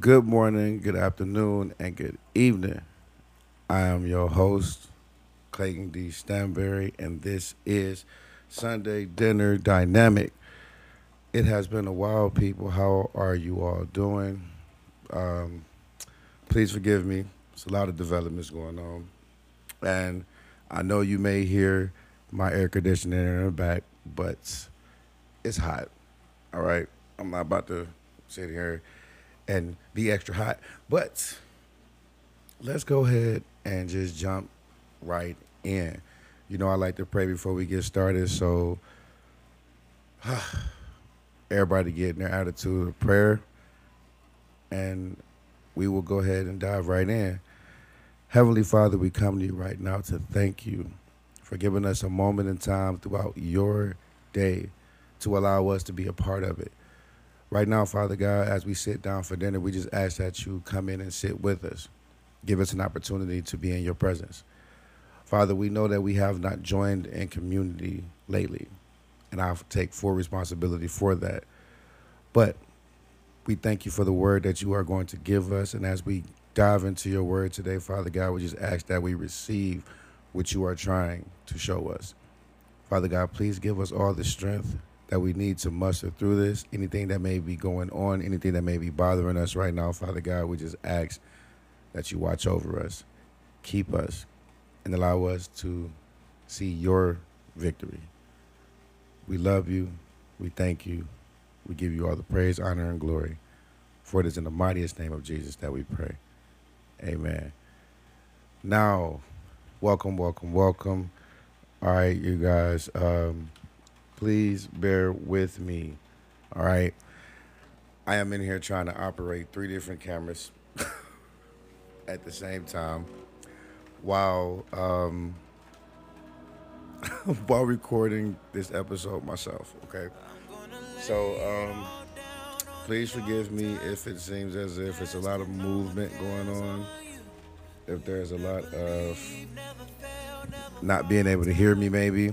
Good morning, good afternoon, and good evening. I am your host, Clayton D. Stanberry, and this is Sunday Dinner Dynamic. It has been a while, people. How are you all doing? Um, please forgive me. It's a lot of developments going on. And I know you may hear my air conditioning in the back, but it's hot. All right. I'm not about to sit here and be extra hot. But let's go ahead and just jump right in. You know, I like to pray before we get started. So everybody get in their attitude of prayer. And we will go ahead and dive right in. Heavenly Father, we come to you right now to thank you for giving us a moment in time throughout your day to allow us to be a part of it. Right now, Father God, as we sit down for dinner, we just ask that you come in and sit with us. Give us an opportunity to be in your presence. Father, we know that we have not joined in community lately, and I take full responsibility for that. But we thank you for the word that you are going to give us. And as we dive into your word today, Father God, we just ask that we receive what you are trying to show us. Father God, please give us all the strength that we need to muster through this. Anything that may be going on, anything that may be bothering us right now, Father God, we just ask that you watch over us, keep us, and allow us to see your victory. We love you. We thank you. We give you all the praise, honor, and glory. For it is in the mightiest name of Jesus that we pray. Amen. Now, welcome, welcome, welcome. All right, you guys. Um, please bear with me. All right. I am in here trying to operate three different cameras at the same time while um, while recording this episode myself. Okay. So um, please forgive me if it seems as if it's a lot of movement going on. If there's a lot of not being able to hear me, maybe,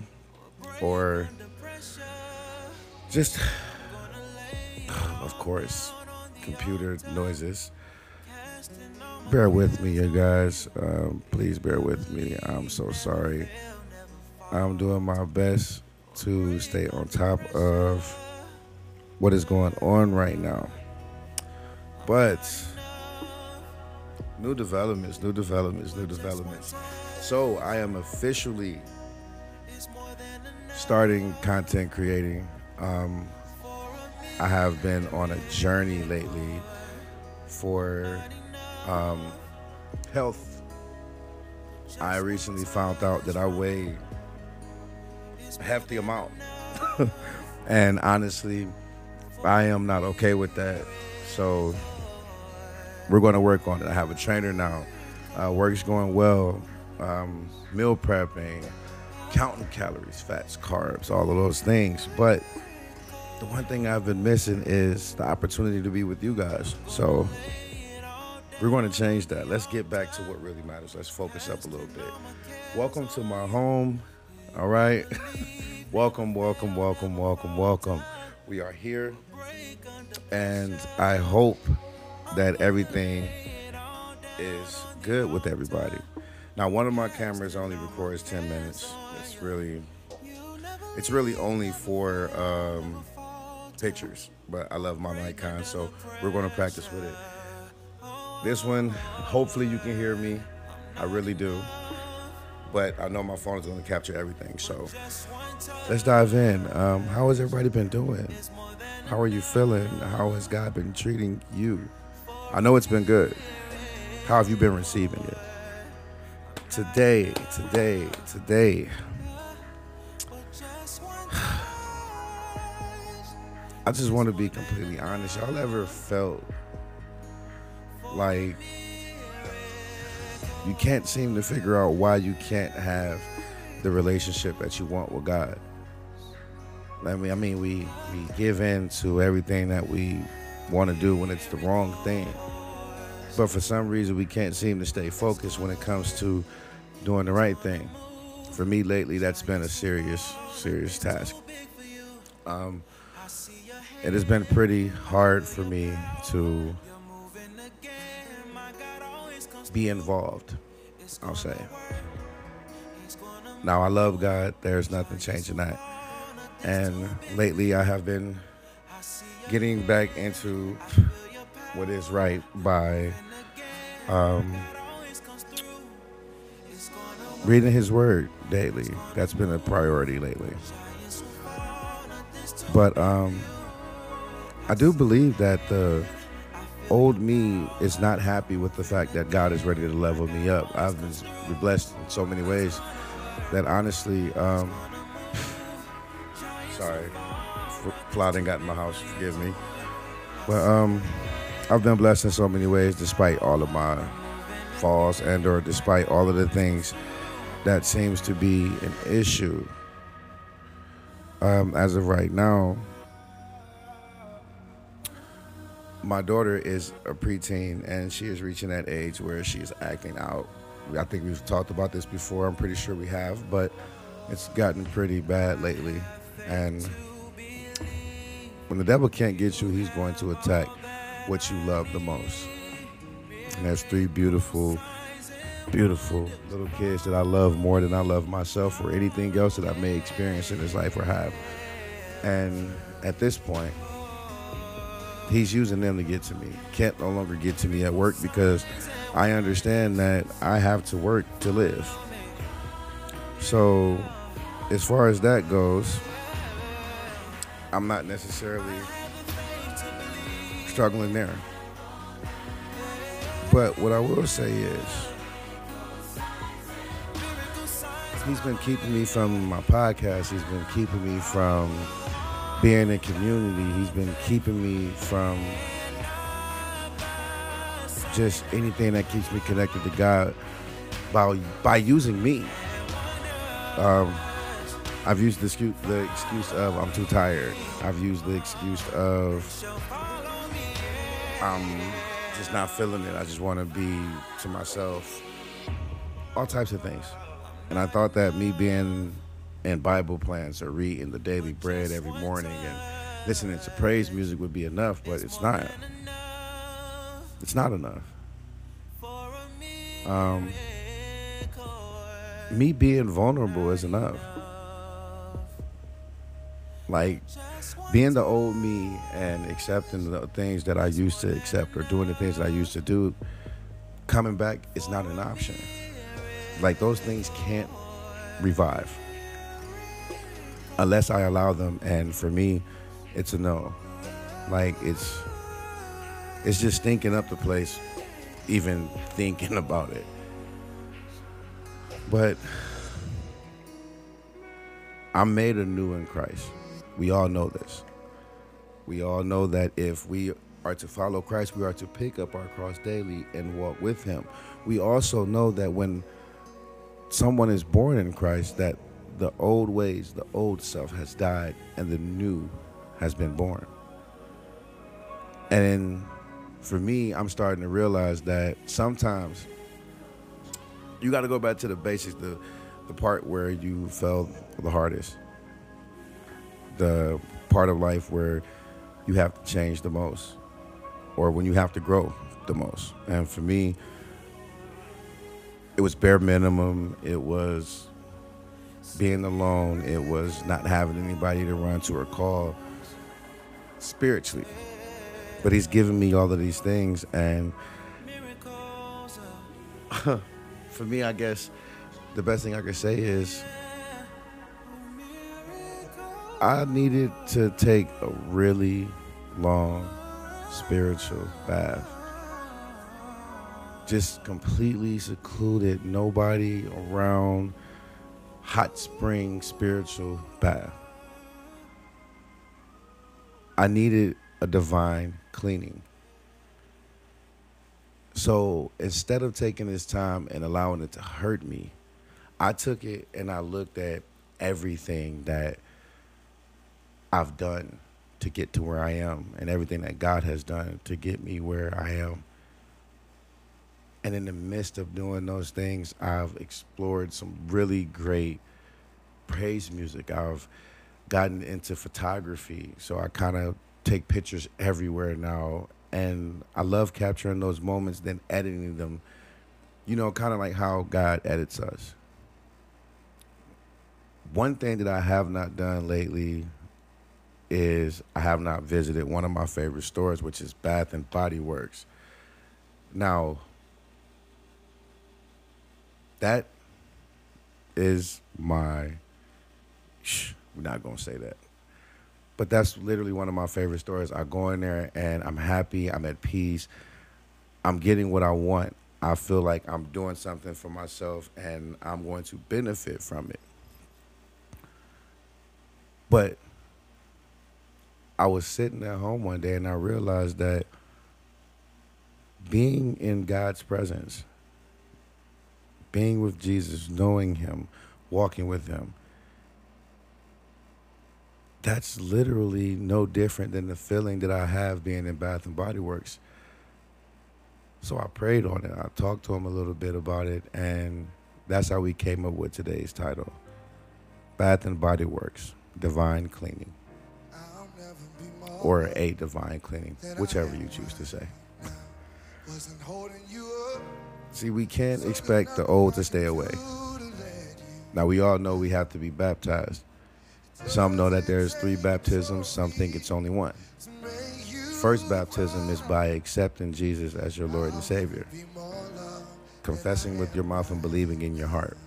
or just, of course, computer noises. Bear with me, you guys. Um, please bear with me. I'm so sorry. I'm doing my best to stay on top of what is going on right now. But new developments, new developments, new developments. So I am officially starting content creating um, I have been on a journey lately for um, health. I recently found out that I weigh a hefty amount. and honestly, I am not okay with that. So we're going to work on it. I have a trainer now. Uh, work's going well. Um, meal prepping, counting calories, fats, carbs, all of those things. But the one thing I've been missing is the opportunity to be with you guys. So we're going to change that. Let's get back to what really matters. Let's focus up a little bit. Welcome to my home. All right. welcome, welcome, welcome, welcome, welcome. We are here. And I hope that everything is good with everybody. Now, one of my cameras only records 10 minutes. It's really, it's really only for um, pictures, but I love my Nikon, so we're going to practice with it. This one, hopefully you can hear me. I really do. But I know my phone is going to capture everything. So let's dive in. Um, how has everybody been doing? How are you feeling? How has God been treating you? I know it's been good. How have you been receiving it? Today, today, today. I just want to be completely honest. Y'all ever felt like you can't seem to figure out why you can't have the relationship that you want with God? I mean, I mean, we we give in to everything that we want to do when it's the wrong thing, but for some reason we can't seem to stay focused when it comes to doing the right thing. For me lately, that's been a serious, serious task. Um, it has been pretty hard for me to be involved. I'll say. Now I love God. There's nothing changing that. And lately I have been getting back into what is right by um, reading His Word daily. That's been a priority lately. But um, I do believe that the old me is not happy with the fact that God is ready to level me up. I've been blessed in so many ways that honestly, um, sorry, flooding got in my house. Forgive me, but um, I've been blessed in so many ways, despite all of my falls and or despite all of the things that seems to be an issue. Um, as of right now, my daughter is a preteen and she is reaching that age where she is acting out. I think we've talked about this before. I'm pretty sure we have, but it's gotten pretty bad lately. And when the devil can't get you, he's going to attack what you love the most. And that's three beautiful, beautiful little kids that I love more than I love myself or anything else that I may experience in this life or have. And at this point, he's using them to get to me. Can't no longer get to me at work because I understand that I have to work to live. So, as far as that goes, I'm not necessarily struggling there. But what I will say is, he's been keeping me from my podcast. He's been keeping me from being in community. He's been keeping me from just anything that keeps me connected to God by by using me. Um, I've used the excuse, the excuse of I'm too tired. I've used the excuse of I'm just not feeling it. I just want to be to myself. All types of things. And I thought that me being and Bible plans or reading the daily bread every morning and listening to praise music would be enough, but it's not. It's not enough. Um, me being vulnerable is enough. Like being the old me and accepting the things that I used to accept or doing the things that I used to do, coming back is not an option. Like those things can't revive unless I allow them. And for me, it's a no. Like it's it's just stinking up the place, even thinking about it. But I'm made anew in Christ. We all know this. We all know that if we are to follow Christ, we are to pick up our cross daily and walk with Him. We also know that when someone is born in Christ, that the old ways, the old self has died, and the new has been born. And for me, I'm starting to realize that sometimes you got to go back to the basics, the the part where you fell the hardest, the part of life where you have to change the most, or when you have to grow the most. And for me, it was bare minimum. It was being alone. It was not having anybody to run to or call spiritually. But he's given me all of these things. And for me, I guess the best thing I could say is I needed to take a really long spiritual bath. Just completely secluded, nobody around hot spring spiritual bath. I needed a divine cleaning. So instead of taking this time and allowing it to hurt me, I took it and I looked at everything that I've done to get to where I am and everything that God has done to get me where I am. And in the midst of doing those things, I've explored some really great praise music. I've gotten into photography, so I kind of take pictures everywhere now. And I love capturing those moments, then editing them you know, kind of like how God edits us. One thing that I have not done lately is I have not visited one of my favorite stores, which is Bath and Body Works. Now, that is my. Shh, we're not gonna say that, but that's literally one of my favorite stories. I go in there and I'm happy. I'm at peace. I'm getting what I want. I feel like I'm doing something for myself and I'm going to benefit from it. But I was sitting at home one day and I realized that being in God's presence, being with Jesus, knowing Him, walking with Him, that's literally no different than the feeling that I have being in Bath and Body Works. So I prayed on it. I talked to him a little bit about it, and that's how we came up with today's title Bath and Body Works Divine Cleaning. Or a divine cleaning, whichever you choose to say. See, we can't expect the old to stay away. Now, we all know we have to be baptized. Some know that there's three baptisms, some think it's only one. First baptism is by accepting Jesus as your Lord and Savior, confessing with your mouth and believing in your heart.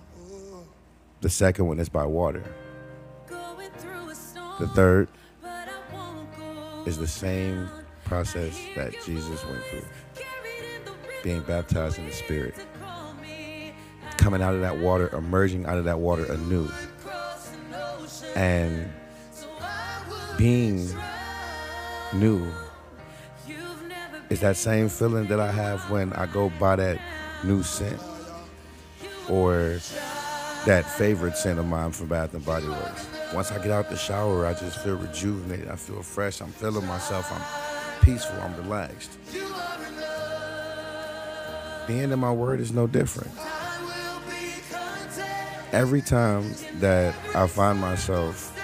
The second one is by water. The third is the same process that Jesus went through being baptized in the Spirit, coming out of that water, emerging out of that water anew and being new is that same feeling that I have when I go buy that new scent or that favorite scent of mine from Bath and Body Works. Once I get out the shower, I just feel rejuvenated. I feel fresh. I'm feeling myself. I'm peaceful. I'm relaxed. Being in my word is no different every time that I find myself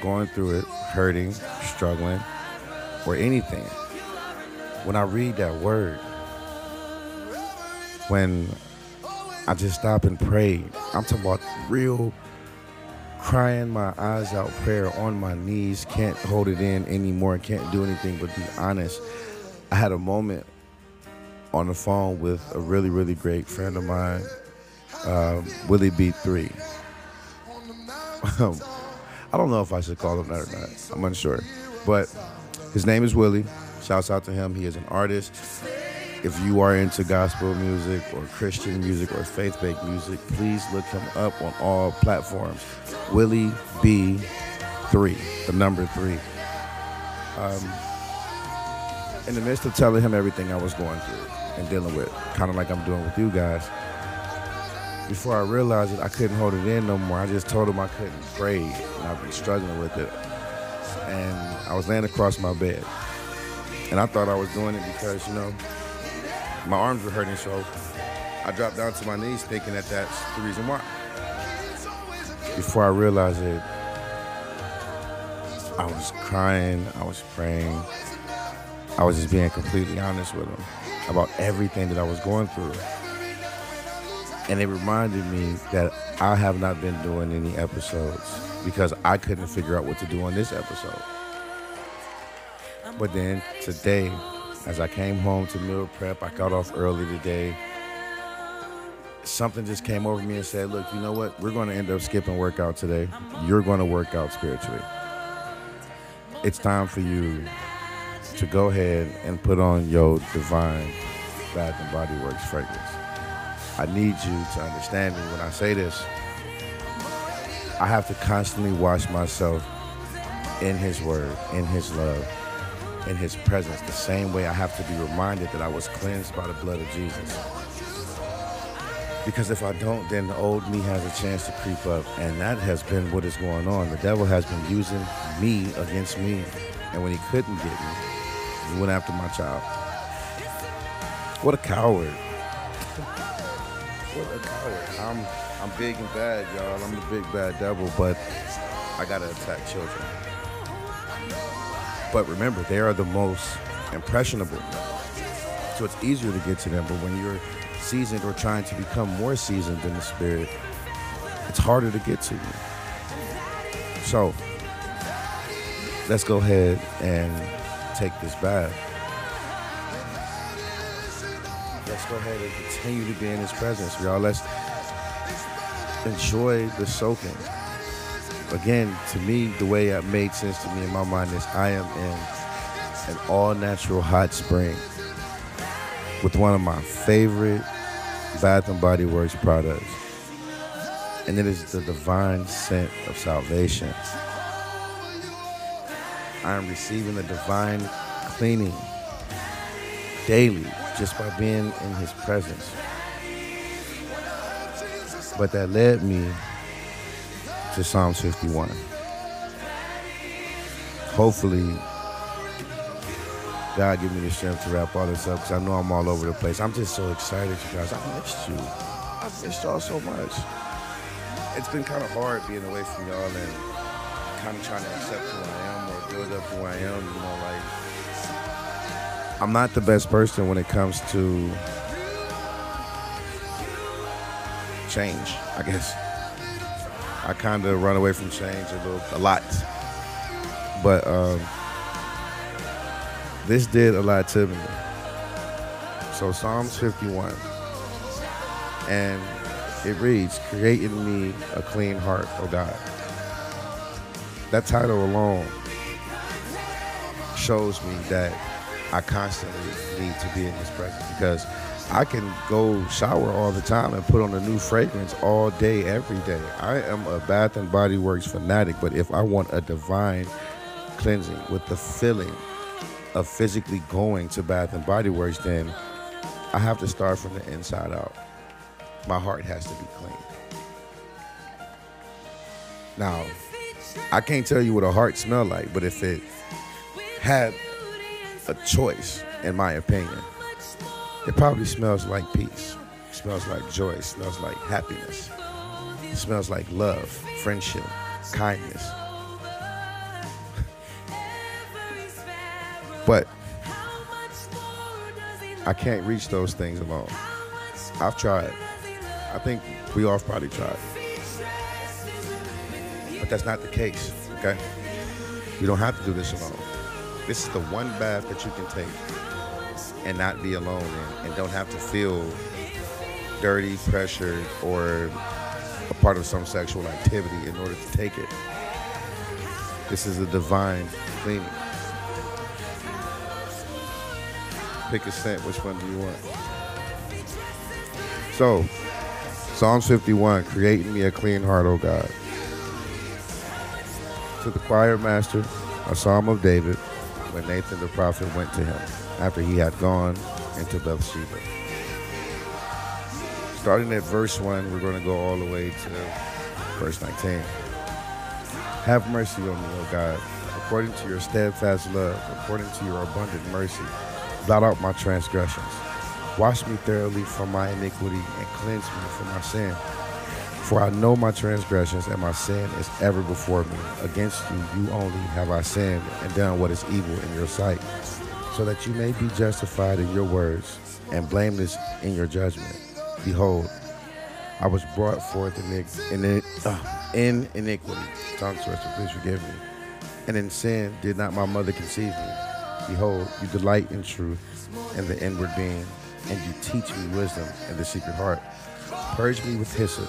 going through it, hurting, struggling, or anything, when I read that word, when I just stop and pray, I'm talking about real crying my eyes out prayer on my knees, can't hold it in anymore, can't do anything but be honest. I had a moment on the phone with a really, really great friend of mine um, Willie B3. Um, I don't know if I should call him that or not. I'm unsure. But his name is Willie. Shouts out to him. He is an artist. If you are into gospel music or Christian music or faith based music, please look him up on all platforms. Willie B3, the number three. Um, in the midst of telling him everything I was going through and dealing with, kind of like I'm doing with you guys, before I realized it, I couldn't hold it in no more. I just told him I couldn't pray, and I've been struggling with it. And I was laying across my bed, and I thought I was doing it because you know my arms were hurting, so I dropped down to my knees, thinking that that's the reason why. Before I realized it, I was crying, I was praying, I was just being completely honest with him about everything that I was going through. And it reminded me that I have not been doing any episodes because I couldn't figure out what to do on this episode. But then today, as I came home to meal prep, I got off early today. Something just came over me and said, Look, you know what? We're going to end up skipping workout today. You're going to work out spiritually. It's time for you to go ahead and put on your divine Bath and Body Works fragrance. I need you to understand me when I say this. I have to constantly wash myself in His Word, in His love, in His presence, the same way I have to be reminded that I was cleansed by the blood of Jesus. Because if I don't, then the old me has a chance to creep up. And that has been what is going on. The devil has been using me against me. And when he couldn't get me, he went after my child. What a coward. What a coward. I'm I'm big and bad, y'all. I'm the big bad devil, but I gotta attack children. But remember, they are the most impressionable. So it's easier to get to them. But when you're seasoned or trying to become more seasoned in the spirit, it's harder to get to you. So let's go ahead and take this bath. Let's go ahead and continue to be in his presence, y'all. Let's enjoy the soaking. Again, to me, the way it made sense to me in my mind is I am in an all natural hot spring with one of my favorite Bath and Body Works products. And it is the divine scent of salvation. I am receiving the divine cleaning daily just by being in his presence. But that led me to Psalms 51. Hopefully, God give me the strength to wrap all this up because I know I'm all over the place. I'm just so excited, you guys. I missed you. I missed y'all so much. It's been kind of hard being away from y'all and of trying to accept who I am or build up who I am. You know, like I'm not the best person when it comes to change. I guess I kind of run away from change a little, a lot. But um, this did a lot to me. So Psalms 51, and it reads, "Create in me a clean heart, O God." That title alone shows me that I constantly need to be in His presence because I can go shower all the time and put on a new fragrance all day, every day. I am a Bath and Body Works fanatic, but if I want a divine cleansing with the feeling of physically going to Bath and Body Works, then I have to start from the inside out. My heart has to be clean. Now, I can't tell you what a heart smell like, but if it had a choice, in my opinion, it probably smells like peace. It smells like joy. It smells like happiness. It smells like love, friendship, kindness. but I can't reach those things alone. I've tried. I think we all probably tried. But that's not the case, okay? You don't have to do this alone. This is the one bath that you can take and not be alone in, and don't have to feel dirty, pressured, or a part of some sexual activity in order to take it. This is a divine cleaning. Pick a scent. Which one do you want? So, Psalms 51, creating me a clean heart, O God. To the choir master, a psalm of David, when Nathan the prophet went to him after he had gone into Bathsheba. Starting at verse 1, we're going to go all the way to verse 19. Have mercy on me, O God, according to your steadfast love, according to your abundant mercy. Blot out my transgressions. Wash me thoroughly from my iniquity and cleanse me from my sin. For I know my transgressions and my sin is ever before me. Against you, you only have I sinned and done what is evil in your sight so that you may be justified in your words and blameless in your judgment. Behold, I was brought forth in, in, uh, in iniquity. Tongue twister, please forgive me. And in sin did not my mother conceive me. Behold, you delight in truth and the inward being, and you teach me wisdom and the secret heart. Purge me with hyssop,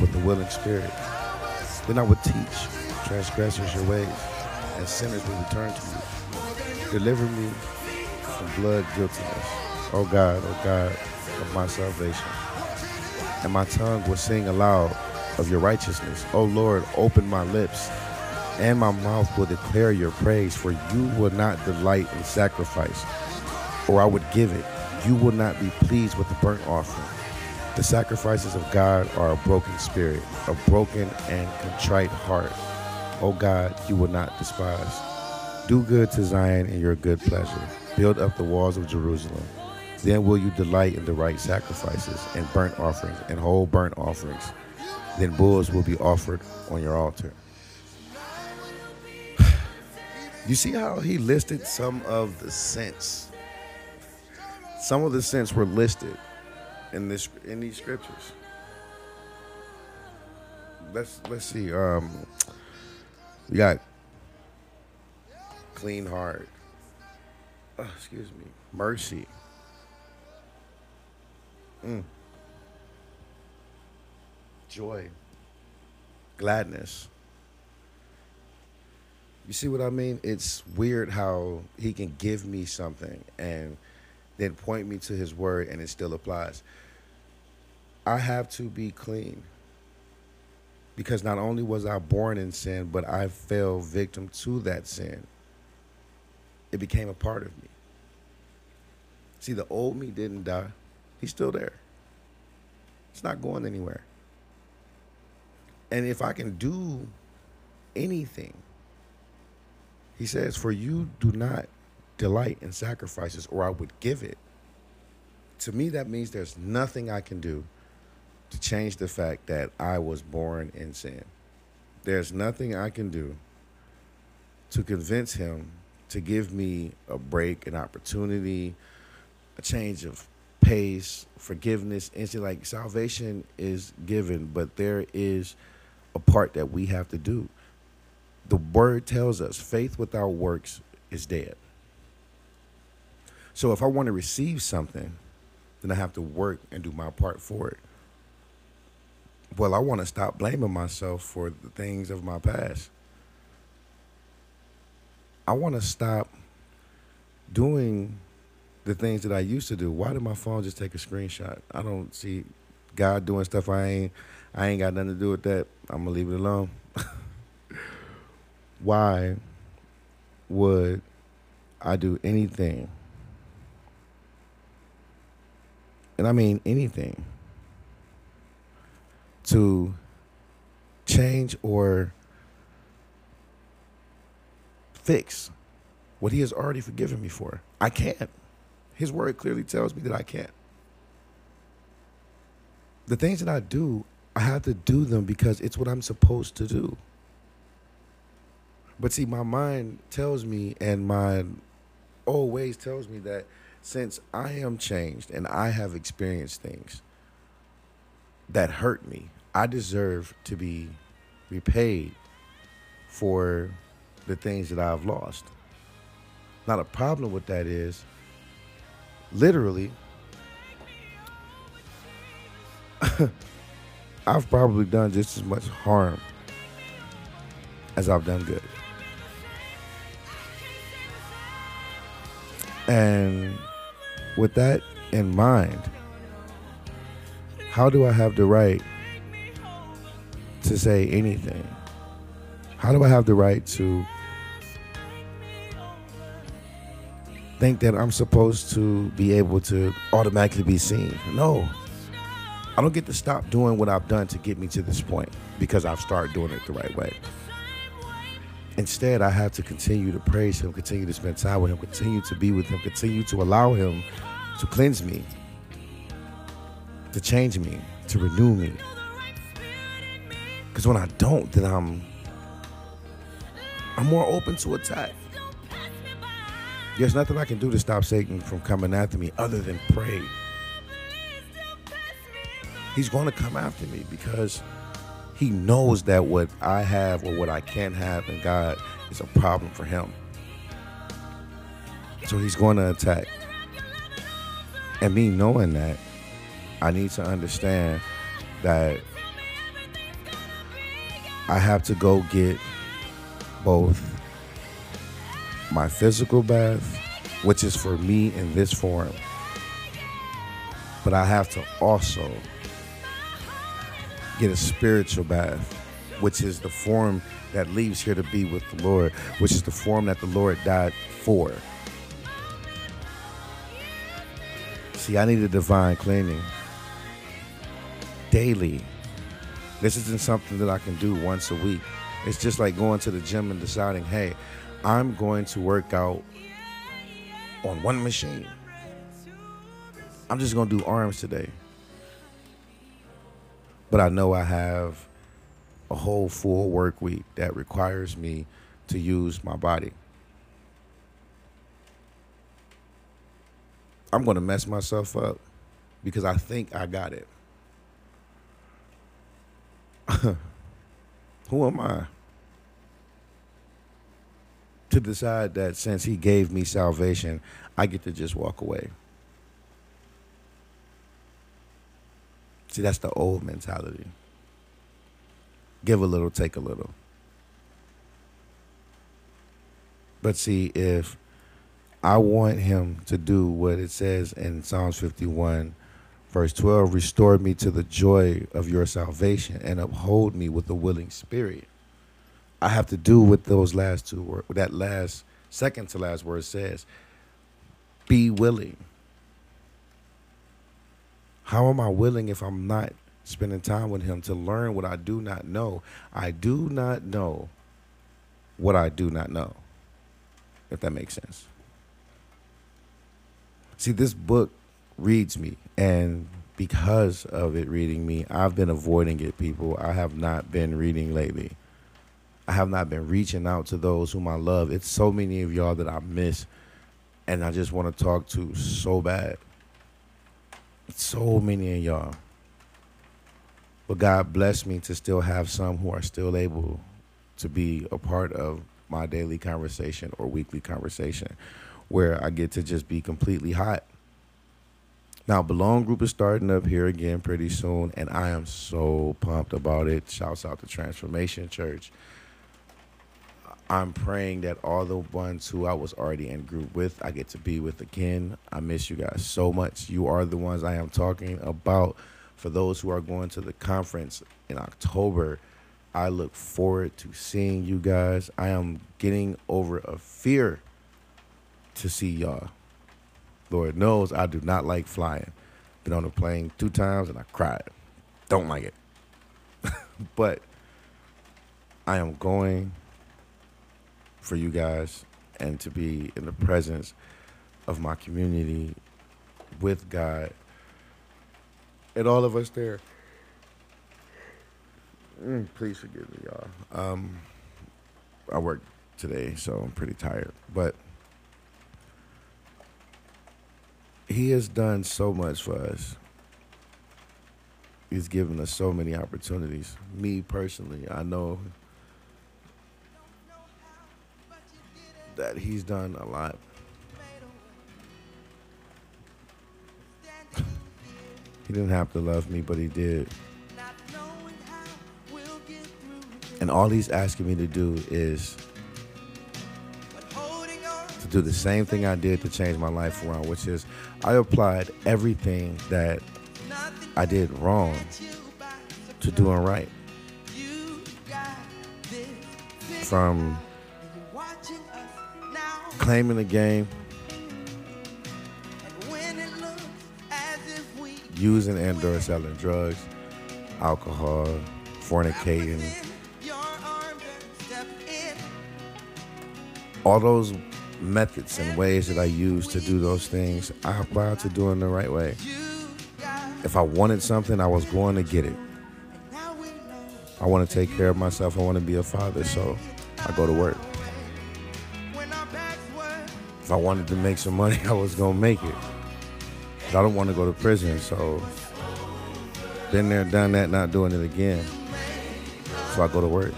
with a willing spirit. Then I would teach transgressors your ways, and sinners will return to you. Deliver me from blood guiltiness, O God, O God of my salvation. And my tongue will sing aloud of your righteousness. O Lord, open my lips, and my mouth will declare your praise, for you will not delight in sacrifice, or I would give it. You will not be pleased with the burnt offering. The sacrifices of God are a broken spirit, a broken and contrite heart. O God, you will not despise. Do good to Zion in your good pleasure. Build up the walls of Jerusalem. Then will you delight in the right sacrifices and burnt offerings and whole burnt offerings. Then bulls will be offered on your altar. You see how he listed some of the sins? Some of the sins were listed in this in these scriptures. Let's let's see. Um, we got clean heart. Oh, excuse me. Mercy. Mm. Joy. Gladness. You see what I mean? It's weird how he can give me something and then point me to his word and it still applies. I have to be clean because not only was I born in sin, but I fell victim to that sin. It became a part of me. See, the old me didn't die, he's still there. It's not going anywhere. And if I can do anything, he says, For you do not delight in sacrifices, or I would give it. To me, that means there's nothing I can do to change the fact that I was born in sin. There's nothing I can do to convince him to give me a break, an opportunity, a change of pace, forgiveness. And like salvation is given, but there is a part that we have to do. The word tells us faith without works is dead. So if I want to receive something, then I have to work and do my part for it. Well, I want to stop blaming myself for the things of my past. I want to stop doing the things that I used to do. Why did my phone just take a screenshot? I don't see God doing stuff I ain't I ain't got nothing to do with that. I'm gonna leave it alone. Why would I do anything? And I mean anything to change or fix what he has already forgiven me for. I can't. His word clearly tells me that I can't. The things that I do, I have to do them because it's what I'm supposed to do. But see, my mind tells me, and my old ways tells me that since I am changed and I have experienced things that hurt me, I deserve to be repaid for the things that I've lost. Now, the problem with that is literally, I've probably done just as much harm as I've done good. And with that in mind, how do I have the right to say anything? How do I have the right to think that I'm supposed to be able to automatically be seen? No. I don't get to stop doing what I've done to get me to this point because I've started doing it the right way. Instead, I have to continue to praise Him, continue to spend time with Him, continue to be with Him, continue to allow Him to cleanse me, to change me, to renew me. Because when I don't, then I'm I'm more open to attack. There's nothing I can do to stop Satan from coming after me other than pray. He's going to come after me because he knows that what I have or what I can't have in God is a problem for him. So he's going to attack. And me knowing that, I need to understand that I have to go get both my physical bath, which is for me in this form, but I have to also get a spiritual bath, which is the form that leaves here to be with the Lord, which is the form that the Lord died for. See, I need a divine cleaning. daily. This isn't something that I can do once a week. It's just like going to the gym and deciding, hey, I'm going to work out on one machine. I'm just going to do arms today. But I know I have a whole full work week that requires me to use my body. I'm going to mess myself up because I think I got it. Who am I to decide that since he gave me salvation, I get to just walk away? See, that's the old mentality. Give a little, take a little. But see, if I want him to do what it says in Psalms 51, verse 12 Restore me to the joy of your salvation and uphold me with a willing spirit. I have to do what those last two words, that last, second to last word says be willing. How am I willing if I'm not spending time with him to learn what I do not know? I do not know what I do not know if that makes sense. See, this book reads me, and because of it reading me, I've been avoiding it, people. I have not been reading lately. I have not been reaching out to those whom I love. It's so many of y'all that I miss, and I just want to talk to so bad. So many of y'all. But God bless me to still have some who are still able to be a part of my daily conversation or weekly conversation where I get to just be completely hot. Now, Belong Group is starting up here again pretty soon, and I am so pumped about it. Shouts out to Transformation Church. I'm praying that all the ones who I was already in group with, I get to be with again. I miss you guys so much. You are the ones I am talking about. For those who are going to the conference in October, I look forward to seeing you guys. I am getting over a fear to see y'all. Lord knows I do not like flying. Been on a plane two times and I cried. Don't like it. but I am going for you guys and to be in the presence of my community with God and all of us there. Mm, please forgive me, y'all. Um, I worked today, so I'm pretty tired. But he has done so much for us. He's given us so many opportunities. Me personally, I know that he's done a lot. he didn't have to love me, but he did. And all he's asking me to do is do the same thing I did to change my life around, which is I applied everything that I did wrong to doing right. From claiming the game, using and or selling drugs, alcohol, fornicating, all those methods and ways that I use to do those things, I apply to doing the right way. If I wanted something, I was going to get it. I want to take care of myself. I want to be a father, so I go to work. If I wanted to make some money, I was going to make it. But I don't want to go to prison, so been there, done that, not doing it again. So I go to work.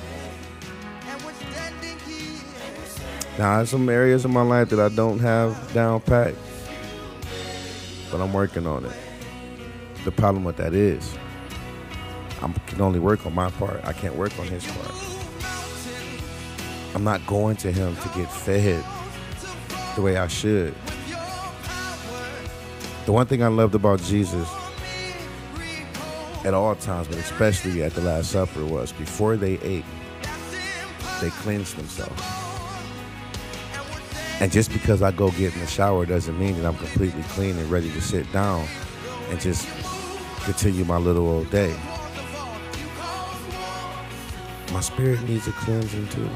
Now, some areas in my life that I don't have down pat, but I'm working on it. The problem with that is, I can only work on my part. I can't work on his part. I'm not going to him to get fed the way I should. The one thing I loved about Jesus at all times, but especially at the Last Supper, was before they ate, they cleansed themselves. And just because I go get in the shower doesn't mean that I'm completely clean and ready to sit down and just continue my little old day. My spirit needs a cleansing too.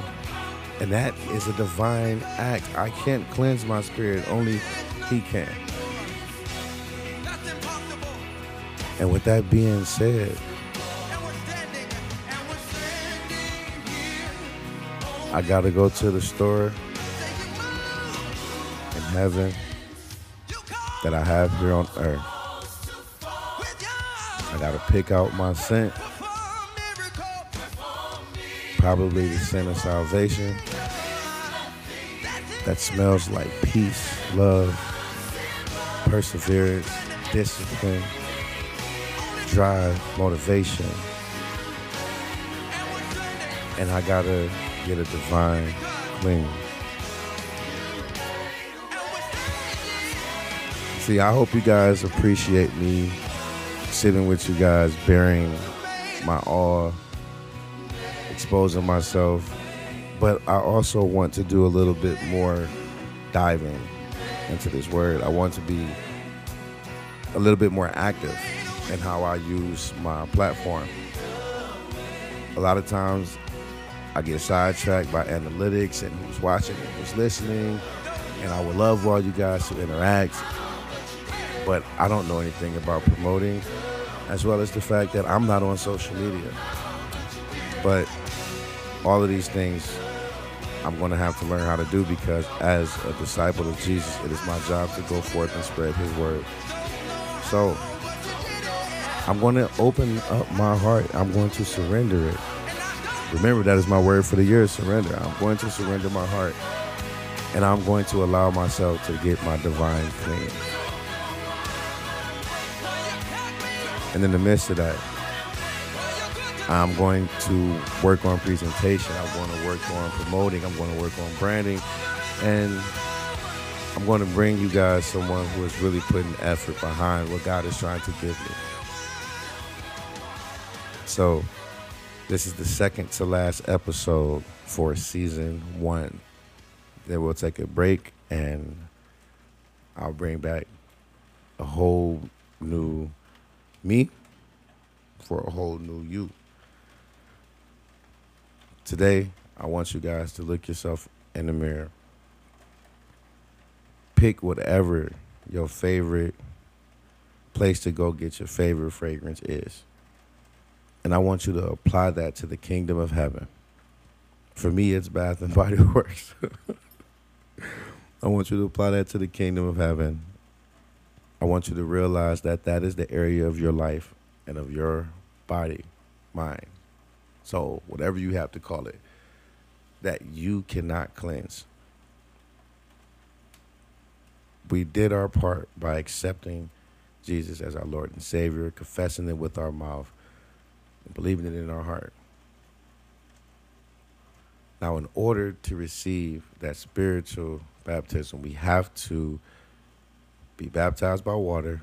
And that is a divine act. I can't cleanse my spirit, only He can. And with that being said, I gotta go to the store heaven that I have here on earth. I gotta pick out my scent. Probably the scent of salvation that smells like peace, love, perseverance, discipline, drive, motivation. And I gotta get a divine clean. See, I hope you guys appreciate me sitting with you guys, bearing my awe, exposing myself. But I also want to do a little bit more diving into this word. I want to be a little bit more active in how I use my platform. A lot of times I get sidetracked by analytics and who's watching and who's listening. And I would love all you guys to interact. But I don't know anything about promoting, as well as the fact that I'm not on social media. But all of these things I'm going to have to learn how to do because as a disciple of Jesus, it is my job to go forth and spread his word. So I'm going to open up my heart. I'm going to surrender it. Remember, that is my word for the year surrender. I'm going to surrender my heart and I'm going to allow myself to get my divine clean. And in the midst of that, I'm going to work on presentation. I'm going to work on promoting. I'm going to work on branding. And I'm going to bring you guys someone who is really putting effort behind what God is trying to give me. So, this is the second to last episode for season one. Then we'll take a break and I'll bring back a whole new me for a whole new you. Today, I want you guys to look yourself in the mirror. Pick whatever your favorite place to go get your favorite fragrance is. And I want you to apply that to the kingdom of heaven. For me, it's Bath and Body Works. I want you to apply that to the kingdom of heaven. I want you to realize that that is the area of your life and of your body, mind, soul, whatever you have to call it, that you cannot cleanse. We did our part by accepting Jesus as our Lord and Savior, confessing it with our mouth, and believing it in our heart. Now, in order to receive that spiritual baptism, we have to be baptized by water,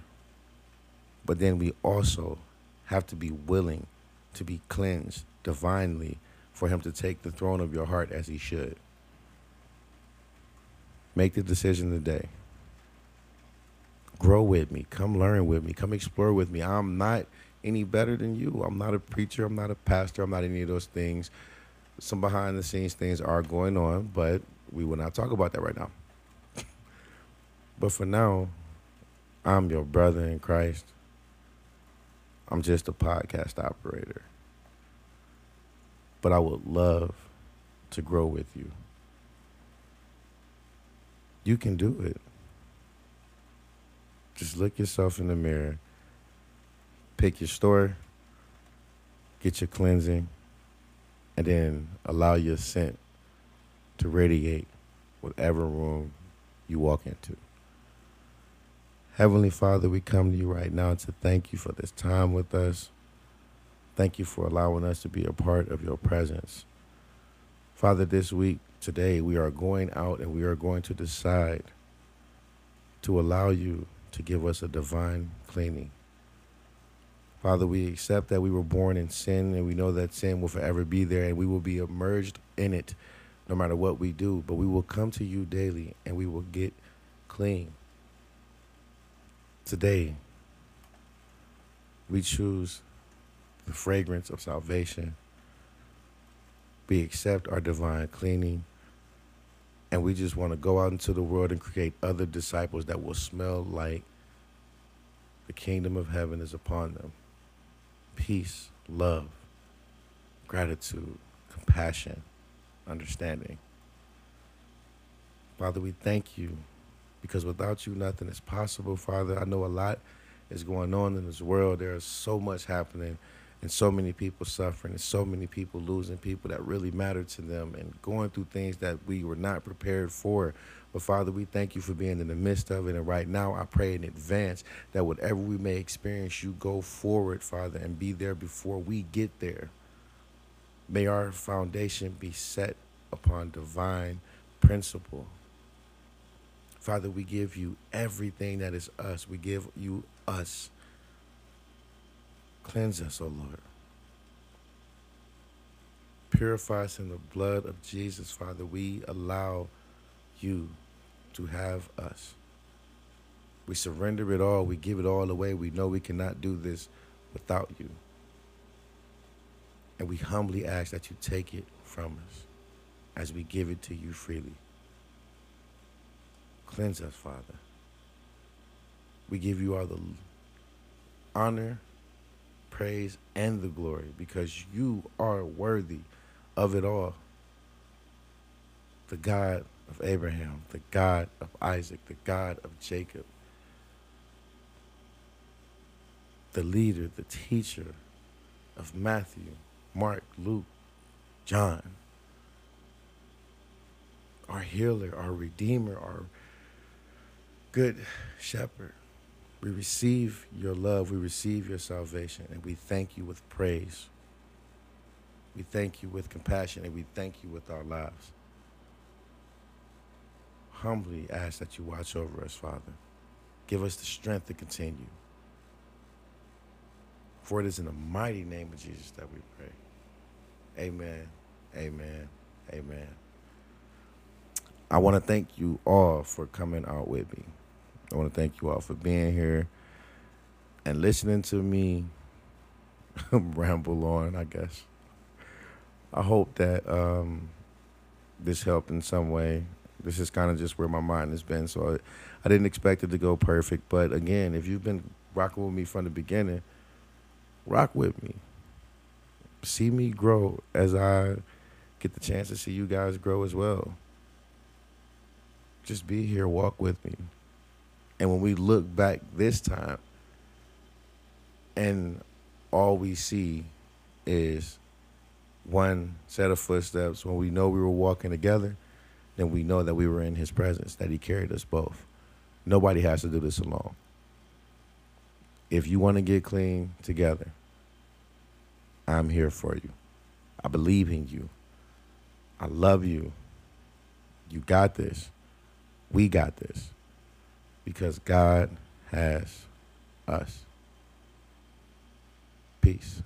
but then we also have to be willing to be cleansed divinely for Him to take the throne of your heart as He should. Make the decision today. Grow with me. Come learn with me. Come explore with me. I'm not any better than you. I'm not a preacher. I'm not a pastor. I'm not any of those things. Some behind the scenes things are going on, but we will not talk about that right now. but for now, I'm your brother in Christ. I'm just a podcast operator. But I would love to grow with you. You can do it. Just look yourself in the mirror pick your story, get your cleansing, and then allow your scent to radiate whatever room you walk into. Heavenly Father, we come to you right now to thank you for this time with us. Thank you for allowing us to be a part of your presence. Father, this week, today, we are going out and we are going to decide to allow you to give us a divine cleaning. Father, we accept that we were born in sin and we know that sin will forever be there and we will be immersed in it no matter what we do. But we will come to you daily and we will get clean. Today, We choose the fragrance of salvation. We accept our divine cleaning. And we just want to go out into the world and create other disciples that will smell like the kingdom of heaven is upon them. Peace, love, gratitude, compassion, understanding. Father, we thank you because without you, nothing is possible, Father. I know a lot is going on in this world. There is so much happening and so many people suffering and so many people losing people that really matter to them and going through things that we were not prepared for. But Father, we thank you for being in the midst of it. And right now, I pray in advance that whatever we may experience, you go forward, Father, and be there before we get there. May our foundation be set upon divine principle. Father, we give you everything that is us. We give you us. Cleanse us, O oh Lord. Purify us in the blood of Jesus, Father. We allow you to have us. We surrender it all. We give it all away. We know we cannot do this without you. And we humbly ask that you take it from us as we give it to you freely. Cleanse us, Father. We give you all the honor, praise, and the glory because you are worthy of it all. The God of Abraham, the God of Isaac, the God of Jacob, the leader, the teacher of Matthew, Mark, Luke, John, our healer, our redeemer, our good shepherd. We receive your love, we receive your salvation, and we thank you with praise. We thank you with compassion, and we thank you with our lives. Humbly ask that you watch over us, Father. Give us the strength to continue. For it is in the mighty name of Jesus that we pray. Amen. Amen. Amen. I want to thank you all for coming out with me. I want to thank you all for being here and listening to me ramble on, I guess. I hope that um, this helped in some way. This is kind of just where my mind has been. So I, I didn't expect it to go perfect. But again, if you've been rocking with me from the beginning, rock with me. See me grow as I get the chance to see you guys grow as well. Just be here, walk with me. And when we look back this time, and all we see is one set of footsteps, when we know we were walking together, then we know that we were in his presence, that he carried us both. Nobody has to do this alone. If you want to get clean together, I'm here for you. I believe in you. I love you. You got this. We got this because God has us. Peace.